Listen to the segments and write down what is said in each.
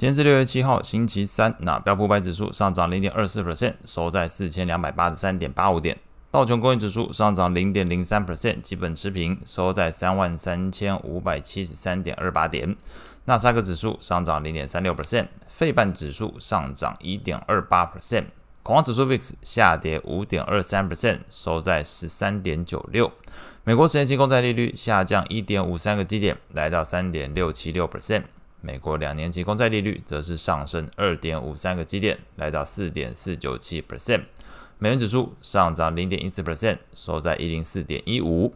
今天是六月七号，星期三。那标普五百指数上涨零点二四 percent，收在四千两百八十三点八五点。道琼工业指数上涨零点零三 percent，基本持平，收在三万三千五百七十三点二八点。纳斯达克指数上涨零点三六 percent，费半指数上涨一点二八 percent，恐慌指数 VIX 下跌五点二三 percent，收在十三点九六。美国十年期公债利率下降一点五三个基点，来到三点六七六 percent。美国两年期公债利率则是上升二点五三个基点，来到四点四九七 percent。美元指数上涨零点一四 percent，收在一零四点一五。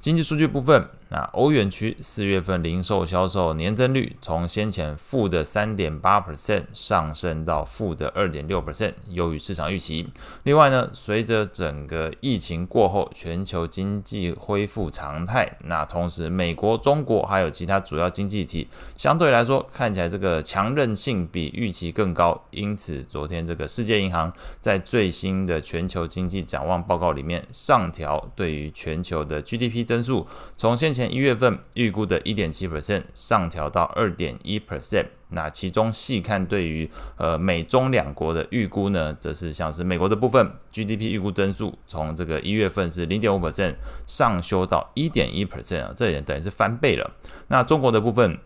经济数据部分。那欧元区四月份零售销售年增率从先前负的三点八 percent 上升到负的二点六 percent，优于市场预期。另外呢，随着整个疫情过后，全球经济恢复常态，那同时美国、中国还有其他主要经济体相对来说看起来这个强韧性比预期更高，因此昨天这个世界银行在最新的全球经济展望报告里面上调对于全球的 GDP 增速，从先前。一月份预估的1.7%上调到2.1%，那其中细看对于呃美中两国的预估呢，则是像是美国的部分 GDP 预估增速从这个一月份是0.5%上修到1.1%啊，这也等于是翻倍了。那中国的部分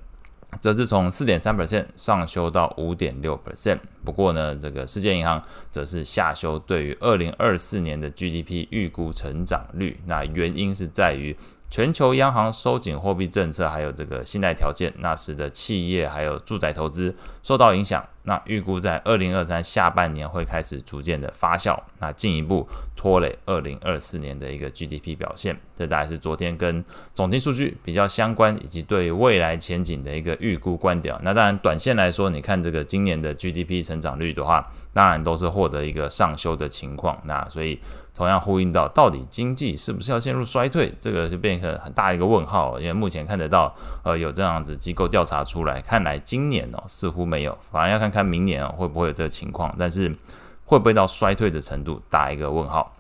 则是从4.3%上修到5.6%。不过呢，这个世界银行则是下修对于2024年的 GDP 预估成长率，那原因是在于。全球央行收紧货币政策，还有这个信贷条件，那时的企业还有住宅投资受到影响。那预估在二零二三下半年会开始逐渐的发酵，那进一步拖累二零二四年的一个 GDP 表现。这大概是昨天跟总经数据比较相关，以及对未来前景的一个预估观点。那当然，短线来说，你看这个今年的 GDP 成长率的话，当然都是获得一个上修的情况。那所以同样呼应到，到底经济是不是要陷入衰退？这个就变成很大一个问号。因为目前看得到，呃，有这样子机构调查出来，看来今年哦似乎没有，反而要看看。看明年啊会不会有这个情况，但是会不会到衰退的程度打一个问号。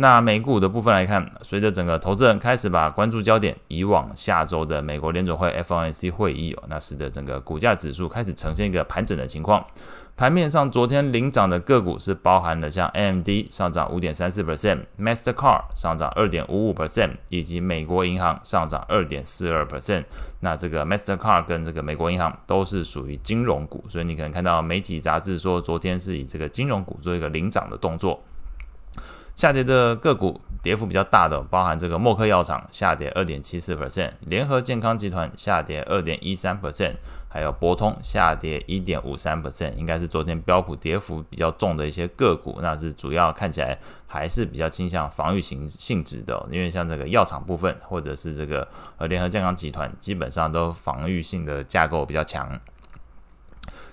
那美股的部分来看，随着整个投资人开始把关注焦点移往下周的美国联准会 FOMC 会议哦，那使得整个股价指数开始呈现一个盘整的情况。盘面上，昨天领涨的个股是包含了像 AMD 上涨五点三四 percent，Mastercard 上涨二点五五 percent，以及美国银行上涨二点四二 percent。那这个 Mastercard 跟这个美国银行都是属于金融股，所以你可能看到媒体杂志说，昨天是以这个金融股做一个领涨的动作。下跌的个股跌幅比较大的，包含这个默克药厂下跌二点七四 percent，联合健康集团下跌二点一三 percent，还有博通下跌一点五三 percent，应该是昨天标普跌幅比较重的一些个股，那是主要看起来还是比较倾向防御型性质的，因为像这个药厂部分或者是这个呃联合健康集团，基本上都防御性的架构比较强。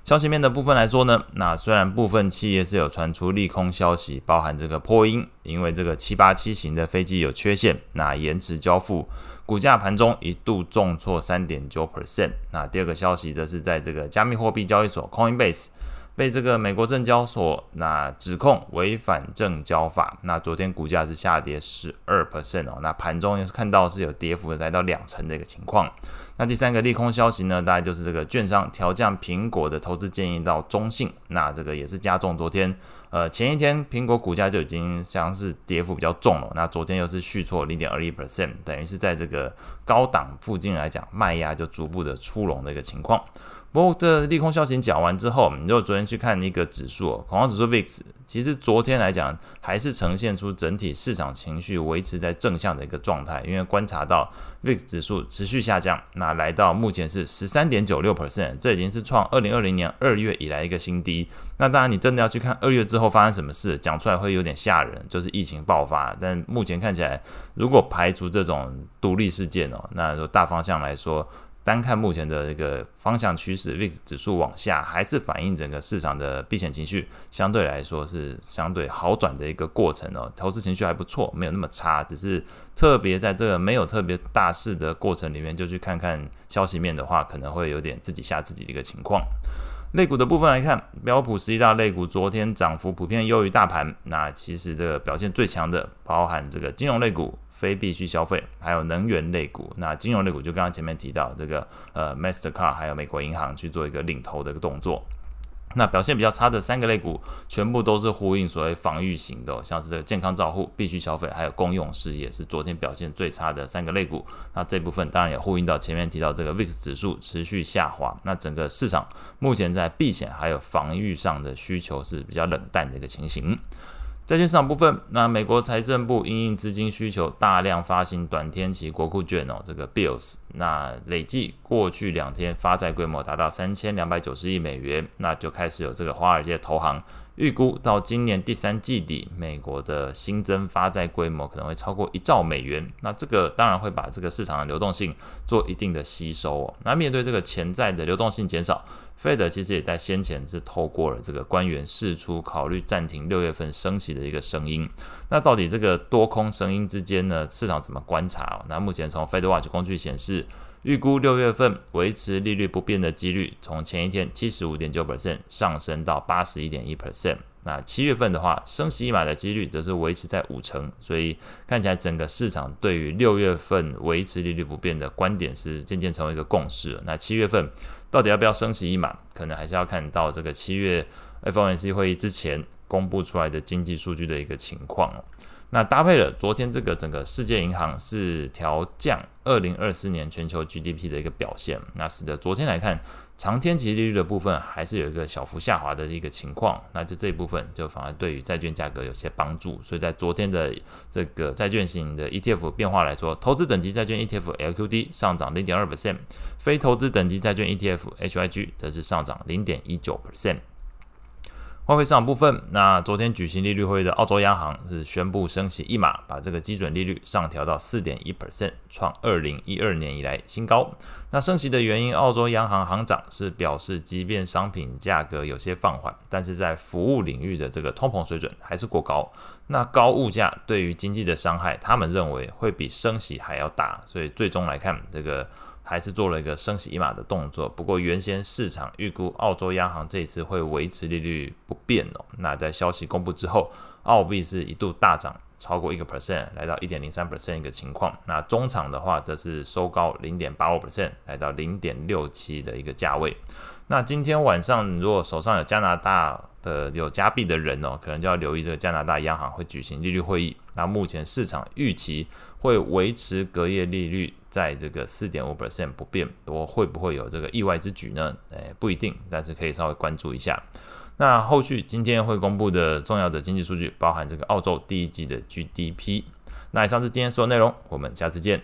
消息面的部分来说呢，那虽然部分企业是有传出利空消息，包含这个破音，因为这个七八七型的飞机有缺陷，那延迟交付，股价盘中一度重挫三点九 percent。那第二个消息则是在这个加密货币交易所 Coinbase。被这个美国证交所那指控违反证交法，那昨天股价是下跌十二 percent 哦，那盘中也是看到是有跌幅，来到两成的一个情况。那第三个利空消息呢，大概就是这个券商调降苹果的投资建议到中性，那这个也是加重昨天，呃前一天苹果股价就已经像是跌幅比较重了，那昨天又是续挫零点二一 percent，等于是在这个高档附近来讲，卖压就逐步的出笼的一个情况。不过，这利空消息讲完之后，你如果昨天去看一个指数，恐慌指数 VIX，其实昨天来讲还是呈现出整体市场情绪维持在正向的一个状态，因为观察到 VIX 指数持续下降，那来到目前是十三点九六 percent，这已经是创二零二零年二月以来一个新低。那当然，你真的要去看二月之后发生什么事，讲出来会有点吓人，就是疫情爆发。但目前看起来，如果排除这种独立事件哦，那说大方向来说。单看目前的一个方向趋势，VIX 指数往下，还是反映整个市场的避险情绪相对来说是相对好转的一个过程哦。投资情绪还不错，没有那么差，只是特别在这个没有特别大事的过程里面，就去看看消息面的话，可能会有点自己吓自己的一个情况。类股的部分来看，标普十一大类股昨天涨幅普遍优于大盘。那其实这个表现最强的，包含这个金融类股、非必需消费，还有能源类股。那金融类股就刚刚前面提到这个呃，Mastercard 还有美国银行去做一个领头的动作。那表现比较差的三个类股，全部都是呼应所谓防御型的，像是这个健康照护、必须消费，还有公用事业，是昨天表现最差的三个类股。那这部分当然也呼应到前面提到这个 VIX 指数持续下滑，那整个市场目前在避险还有防御上的需求是比较冷淡的一个情形。债券市场部分，那美国财政部因应资金需求，大量发行短天期国库券哦，这个 bills，那累计过去两天发债规模达到三千两百九十亿美元，那就开始有这个华尔街投行。预估到今年第三季底，美国的新增发债规模可能会超过一兆美元。那这个当然会把这个市场的流动性做一定的吸收哦。那面对这个潜在的流动性减少，Fed 其实也在先前是透过了这个官员释出考虑暂停六月份升息的一个声音。那到底这个多空声音之间呢，市场怎么观察？那目前从 Fed Watch 工具显示。预估六月份维持利率不变的几率，从前一天七十五点九 percent 上升到八十一点一 percent。那七月份的话，升息一码的几率则是维持在五成。所以看起来整个市场对于六月份维持利率不变的观点是渐渐成为一个共识。那七月份到底要不要升息一码，可能还是要看到这个七月 FOMC 会议之前公布出来的经济数据的一个情况。那搭配了昨天这个整个世界银行是调降二零二四年全球 GDP 的一个表现，那使得昨天来看长天期利率的部分还是有一个小幅下滑的一个情况，那就这一部分就反而对于债券价格有些帮助，所以在昨天的这个债券型的 ETF 变化来说，投资等级债券 ETF LQD 上涨零点二 percent，非投资等级债券 ETF HYG 则是上涨零点一九 percent。外汇市场部分，那昨天举行利率会议的澳洲央行是宣布升息一码，把这个基准利率上调到四点一 percent，创二零一二年以来新高。那升息的原因，澳洲央行行长是表示，即便商品价格有些放缓，但是在服务领域的这个通膨水准还是过高。那高物价对于经济的伤害，他们认为会比升息还要大，所以最终来看，这个。还是做了一个升息一码的动作，不过原先市场预估澳洲央行这一次会维持利率不变哦。那在消息公布之后，澳币是一度大涨超过一个 percent，来到一点零三 percent 一个情况。那中场的话则是收高零点八五 percent，来到零点六七的一个价位。那今天晚上如果手上有加拿大的有加币的人哦，可能就要留意这个加拿大央行会举行利率会议。那目前市场预期会维持隔夜利率。在这个四点五 percent 不变，我会不会有这个意外之举呢？诶，不一定，但是可以稍微关注一下。那后续今天会公布的重要的经济数据，包含这个澳洲第一季的 GDP。那以上是今天所有内容，我们下次见。